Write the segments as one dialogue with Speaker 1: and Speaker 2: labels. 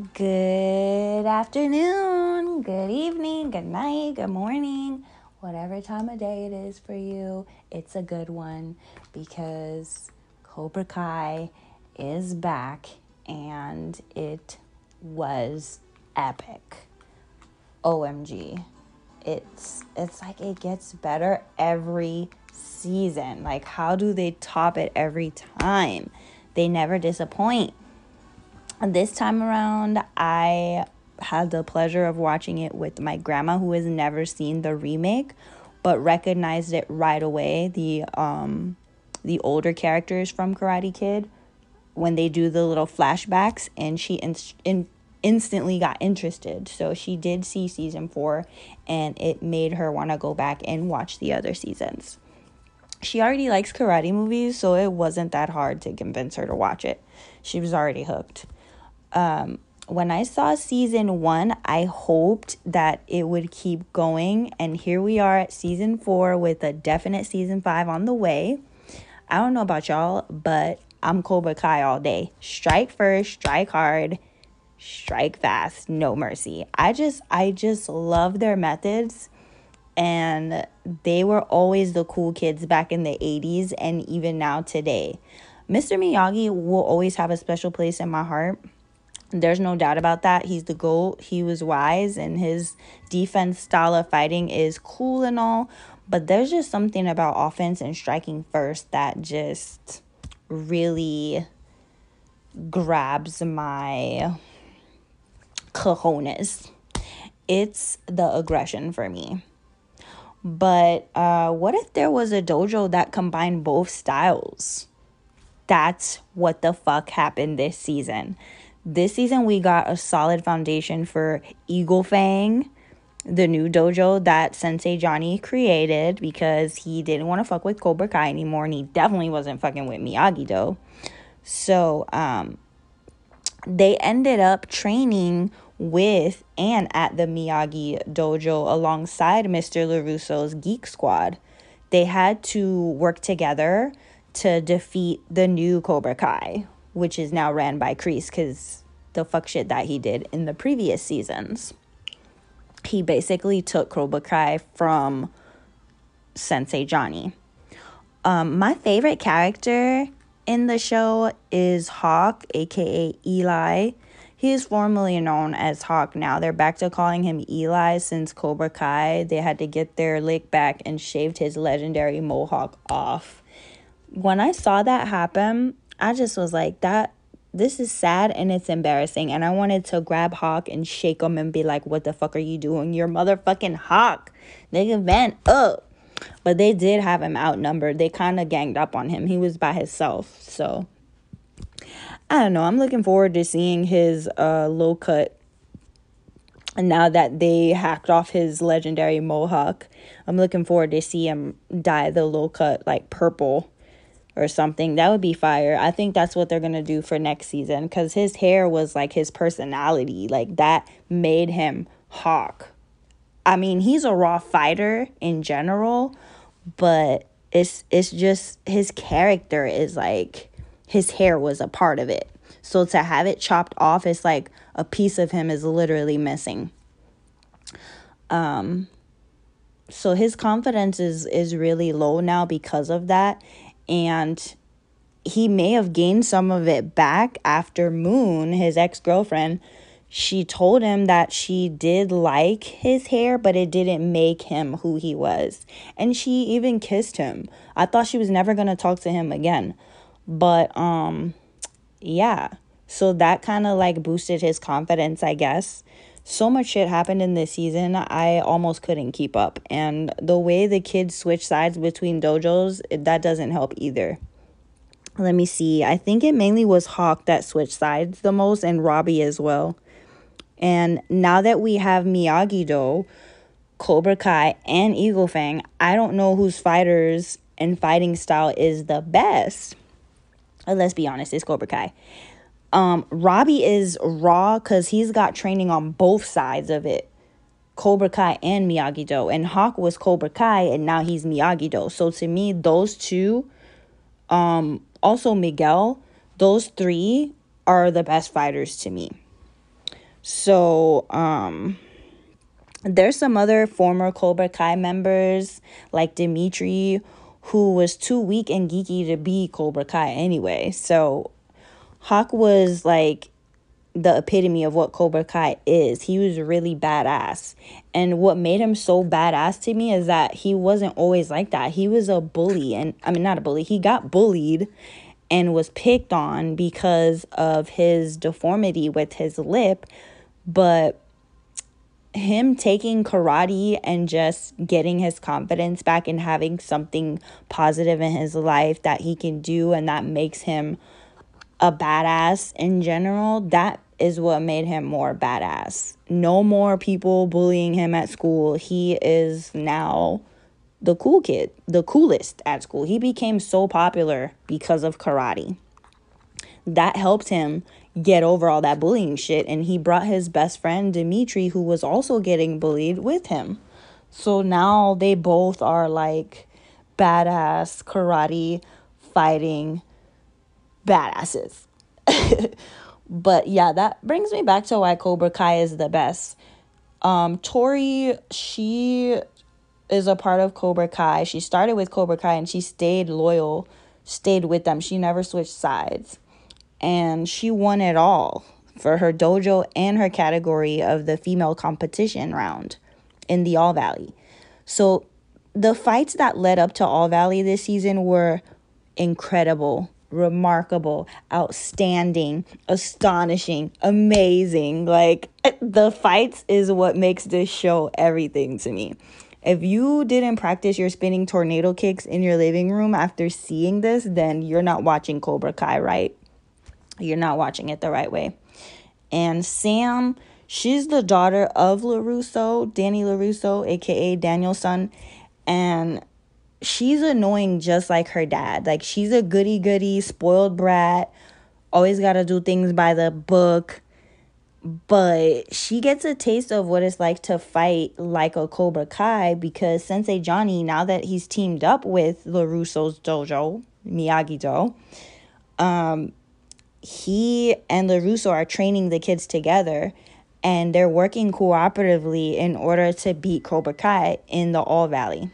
Speaker 1: Good afternoon, good evening, good night, good morning, whatever time of day it is for you, it's a good one because Cobra Kai is back and it was epic. OMG. It's it's like it gets better every season. Like how do they top it every time? They never disappoint this time around, I had the pleasure of watching it with my grandma who has never seen the remake but recognized it right away the um the older characters from Karate Kid when they do the little flashbacks and she in, in, instantly got interested. So she did see season 4 and it made her want to go back and watch the other seasons. She already likes karate movies, so it wasn't that hard to convince her to watch it. She was already hooked um, when I saw season one, I hoped that it would keep going. And here we are at season four with a definite season five on the way. I don't know about y'all, but I'm Cobra Kai all day. Strike first, strike hard, strike fast, no mercy. I just I just love their methods and they were always the cool kids back in the 80s and even now today. Mr. Miyagi will always have a special place in my heart there's no doubt about that. He's the GOAT. He was wise, and his defense style of fighting is cool and all. But there's just something about offense and striking first that just really grabs my cojones. It's the aggression for me. But uh, what if there was a dojo that combined both styles? That's what the fuck happened this season. This season, we got a solid foundation for Eagle Fang, the new dojo that Sensei Johnny created because he didn't want to fuck with Cobra Kai anymore and he definitely wasn't fucking with Miyagi Do. So, um, they ended up training with and at the Miyagi dojo alongside Mr. LaRusso's Geek Squad. They had to work together to defeat the new Cobra Kai, which is now ran by Kreese because the fuck shit that he did in the previous seasons. He basically took Cobra Kai from Sensei Johnny. Um, my favorite character in the show is Hawk, aka Eli. He is formerly known as Hawk now. They're back to calling him Eli since Cobra Kai. They had to get their lick back and shaved his legendary mohawk off. When I saw that happen, I just was like, that this is sad and it's embarrassing. And I wanted to grab Hawk and shake him and be like, what the fuck are you doing? You're motherfucking Hawk. Nigga, man up. But they did have him outnumbered. They kind of ganged up on him. He was by himself. So, I don't know. I'm looking forward to seeing his uh, low cut. And now that they hacked off his legendary mohawk, I'm looking forward to see him dye the low cut like purple or something. That would be fire. I think that's what they're going to do for next season cuz his hair was like his personality. Like that made him Hawk. I mean, he's a raw fighter in general, but it's it's just his character is like his hair was a part of it. So to have it chopped off it's like a piece of him is literally missing. Um so his confidence is is really low now because of that and he may have gained some of it back after Moon, his ex girlfriend, she told him that she did like his hair, but it didn't make him who he was. And she even kissed him. I thought she was never going to talk to him again. But, um, yeah. So that kind of like boosted his confidence, I guess so much shit happened in this season, I almost couldn't keep up. And the way the kids switch sides between dojos, that doesn't help either. Let me see. I think it mainly was Hawk that switched sides the most, and Robbie as well. And now that we have Miyagi Do, Cobra Kai, and Eagle Fang, I don't know whose fighters and fighting style is the best. Let's be honest, it's Cobra Kai. Um, Robbie is raw because he's got training on both sides of it. Cobra Kai and Miyagi Do. And Hawk was Cobra Kai and now he's Miyagi Do. So to me, those two, um, also Miguel, those three are the best fighters to me. So, um, there's some other former Cobra Kai members like Demetri who was too weak and geeky to be Cobra Kai anyway. So Hawk was like the epitome of what Cobra Kai is. He was really badass. And what made him so badass to me is that he wasn't always like that. He was a bully and I mean not a bully. He got bullied and was picked on because of his deformity with his lip, but him taking karate and just getting his confidence back and having something positive in his life that he can do and that makes him a badass in general, that is what made him more badass. No more people bullying him at school. He is now the cool kid, the coolest at school. He became so popular because of karate. That helped him get over all that bullying shit. And he brought his best friend, Demetri, who was also getting bullied, with him. So now they both are like badass karate fighting badasses. but yeah, that brings me back to why Cobra Kai is the best. Um, Tori, she is a part of Cobra Kai. She started with Cobra Kai and she stayed loyal, stayed with them. She never switched sides and she won it all for her dojo and her category of the female competition round in the All Valley. So the fights that led up to All Valley this season were incredible, remarkable, outstanding, astonishing, amazing. Like the fights is what makes this show everything to me. If you didn't practice your spinning tornado kicks in your living room after seeing this, then you're not watching Cobra Kai right you're not watching it the right way. And Sam, she's the daughter of LaRusso, Danny LaRusso, aka Daniel's son. And she's annoying just like her dad. Like she's a goody goody, spoiled brat, always gotta do things by the book. But she gets a taste of what it's like to fight like a Cobra Kai because Sensei Johnny, now that he's teamed up with LaRusso's dojo, Miyagi Do, um, he and LaRusso are training the kids together and they're working cooperatively in order to beat Cobra Kai in the All Valley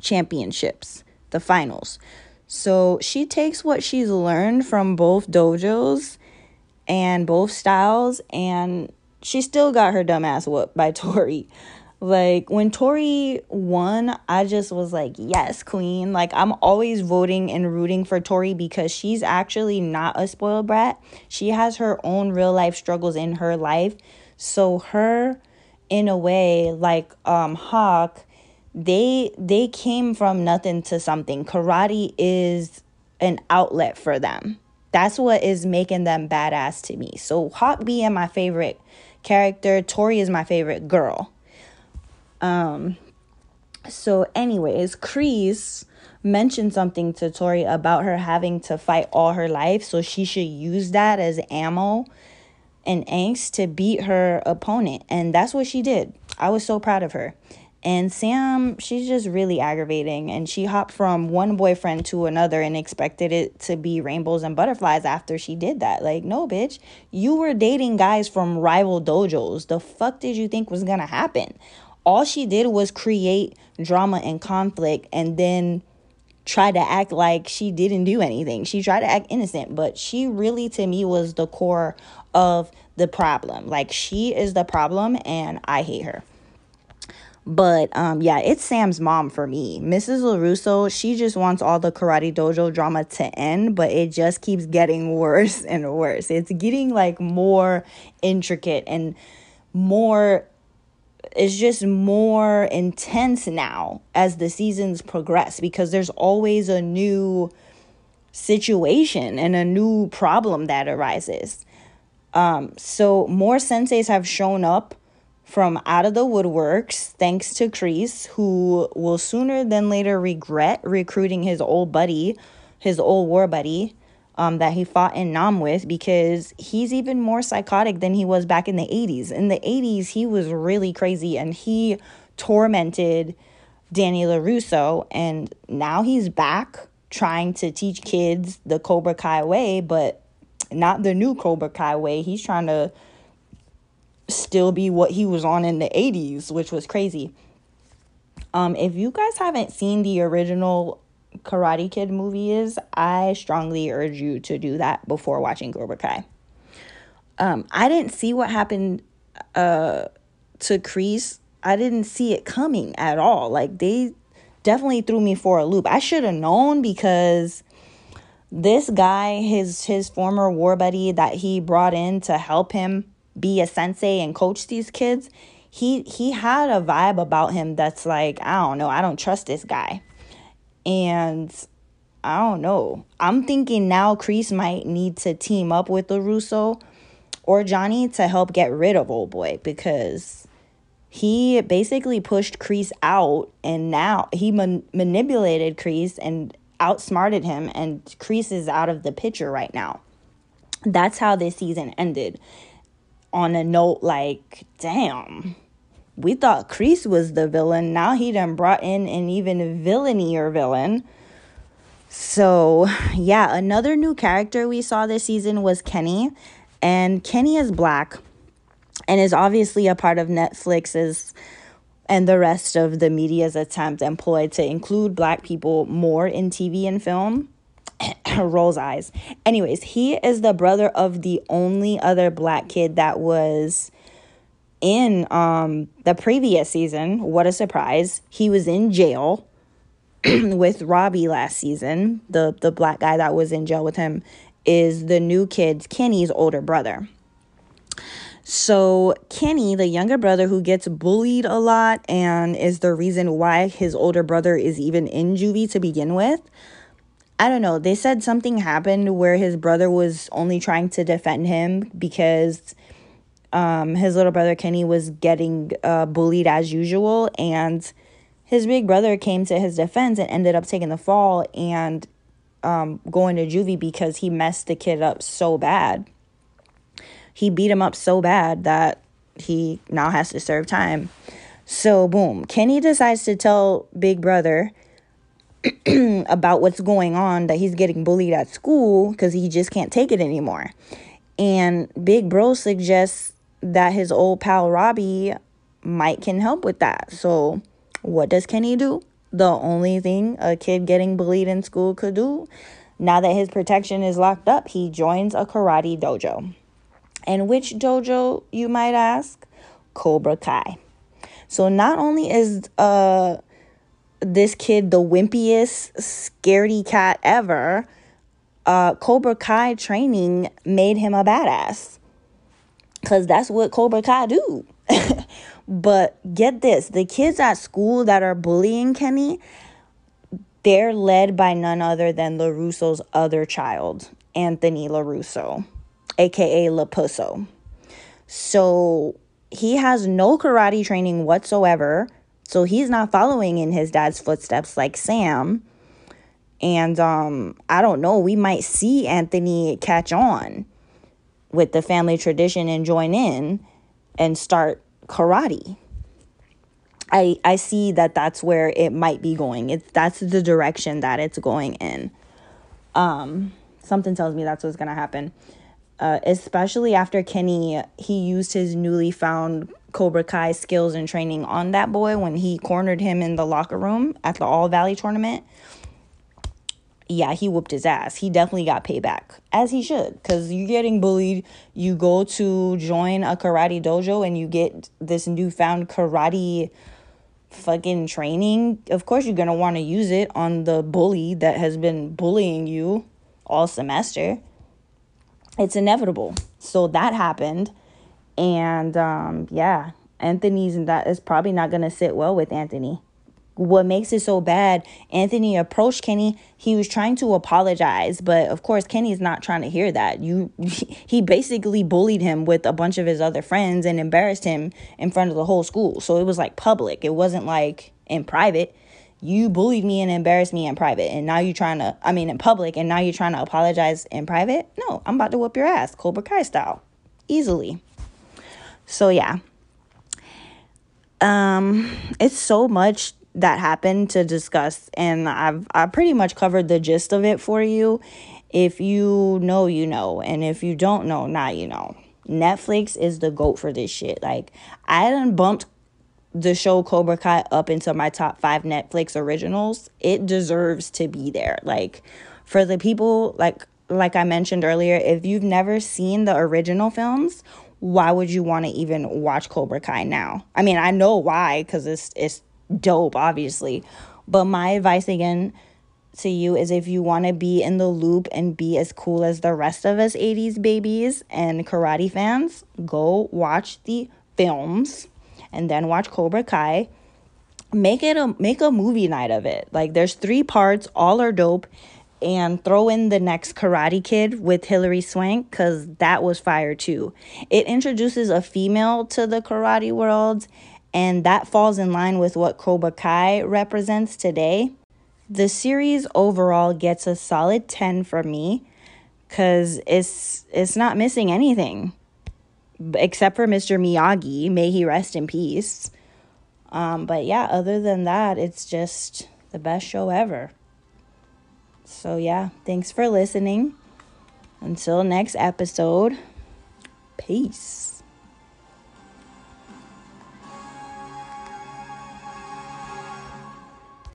Speaker 1: championships, the finals. So she takes what she's learned from both dojos and both styles, and she still got her dumbass whooped by Tori. Like when Tori won, I just was like, yes, queen. Like I'm always voting and rooting for Tori because she's actually not a spoiled brat. She has her own real life struggles in her life. So her in a way like um Hawk, they they came from nothing to something. Karate is an outlet for them. That's what is making them badass to me. So Hawk being my favorite character, Tori is my favorite girl. Um, so, anyways, Kreese mentioned something to Tori about her having to fight all her life, so she should use that as ammo and angst to beat her opponent. And that's what she did. I was so proud of her. And Sam, she's just really aggravating. And she hopped from one boyfriend to another and expected it to be rainbows and butterflies after she did that. Like, no, bitch. You were dating guys from rival dojos. The fuck did you think was gonna happen? all she did was create drama and conflict and then try to act like she didn't do anything. She tried to act innocent, but she really to me was the core of the problem. Like she is the problem and I hate her. But um yeah, it's Sam's mom for me. Mrs. LaRusso, she just wants all the karate dojo drama to end, but it just keeps getting worse and worse. It's getting like more intricate and more it's just more intense now as the seasons progress because there's always a new situation and a new problem that arises. Um, so more senseis have shown up from out of the woodworks thanks to Kreese, who will sooner than later regret recruiting his old buddy, his old war buddy, um, that he fought in Nam with because he's even more psychotic than he was back in the 80s. In the 80s, he was really crazy and he tormented Danny LaRusso, and now he's back trying to teach kids the Cobra Kai way, but not the new Cobra Kai way. He's trying to still be what he was on in the 80s, which was crazy. Um, if you guys haven't seen the original Karate Kid movies, I strongly urge you to do that before watching Cobra Kai. Um, I didn't see what happened uh, to Kreese. I didn't see it coming at all. Like they definitely threw me for a loop. I should have known because this guy, his his former war buddy that he brought in to help him be a sensei and coach these kids, he he had a vibe about him that's like, I don't know, I don't trust this guy. And I don't know. I'm thinking now Kreese might need to team up with LaRusso or Johnny to help get rid of old boy because he basically pushed Kreese out and now he man- manipulated Kreese and outsmarted him and Kreese is out of the picture right now. That's how this season ended. On a note like, damn, we thought Kreese was the villain. Now he done brought in an even villainier villain. So, yeah, another new character we saw this season was Kenny. And Kenny is black and is obviously a part of Netflix's and the rest of the media's attempt employed to include black people more in TV and film. Rolls eyes. Anyways, he is the brother of the only other black kid that was in um the previous season. What a surprise. He was in jail with Robbie last season. The the black guy that was in jail with him is the new kid Kenny's older brother. So, Kenny, the younger brother who gets bullied a lot and is the reason why his older brother is even in juvie to begin with. I don't know. They said something happened where his brother was only trying to defend him because um, his little brother Kenny was getting uh, bullied as usual. And his big brother came to his defense and ended up taking the fall and um, going to juvie because he messed the kid up so bad he beat him up so bad that he now has to serve time. So, boom, Kenny decides to tell Big Brother about what's going on, that he's getting bullied at school because he just can't take it anymore. And Big Bro suggests that his old pal Robbie might can help with that. So, what does Kenny do? The only thing a kid getting bullied in school could do. Now that his protection is locked up, he joins a karate dojo. And which dojo, you might ask? Cobra Kai. So not only is uh this kid the wimpiest scaredy cat ever, uh Cobra Kai training made him a badass. Cause that's what Cobra Kai do. but get this, the kids at school that are bullying Kenny, they're led by none other than LaRusso's other child, Anthony LaRusso aka Lapusso. So he has no karate training whatsoever. So he's not following in his dad's footsteps like Sam. And um, I don't know, we might see Anthony catch on with the family tradition and join in and start karate. I I see that that's where it might be going. It's that's the direction that it's going in. Um, something tells me that's what's gonna happen uh, especially after Kenny he used his newly found Cobra Kai skills and training on that boy when he cornered him in the locker room at the All Valley tournament. Yeah, he whooped his ass. He definitely got payback, as he should, because you're getting bullied. You go to join a karate dojo and you get this newfound karate fucking training. Of course, you're gonna want to use it on the bully that has been bullying you all semester it's inevitable. So that happened. And um, yeah, Anthony's and that is probably not to sit well with Anthony. What makes it so bad, Anthony approached Kenny. He was trying to apologize, but of course, Kenny's not trying to hear that. You, he basically bullied him with a bunch of his other friends and embarrassed him in front of the whole school. So it was like public. It wasn't like in private you bullied me and embarrassed me in private and now you're trying to i mean in public and now you're trying to apologize in private no i'm about to whoop your ass cobra kai style easily so yeah um it's so much that happened to discuss and i've i pretty much covered the gist of it for you if you know you know and if you don't know now you know Netflix is the goat for this shit. Like I done bumped the show Cobra Kai up into my top five Netflix originals. It deserves to be there. Like for the people like like I mentioned earlier, if you've never seen the original films, why would you want to even watch Cobra Kai now? I mean, I know why cuz it's it's dope obviously. But my advice again to you is if you want to be in the loop and be as cool as the rest of us 80s babies and karate fans, go watch the films and then watch Cobra Kai. Make it a make a movie night of it. Like there's 3 parts, all are dope and throw in the next Karate Kid with Hilary Swank cuz that was fire too. It introduces a female to the karate world and that falls in line with what Cobra Kai represents today. The series overall gets a solid 10 from me cuz it's it's not missing anything except for Mr. Miyagi, may he rest in peace. Um, but yeah, other than that, it's just the best show ever. So yeah, thanks for listening. Until next episode, peace.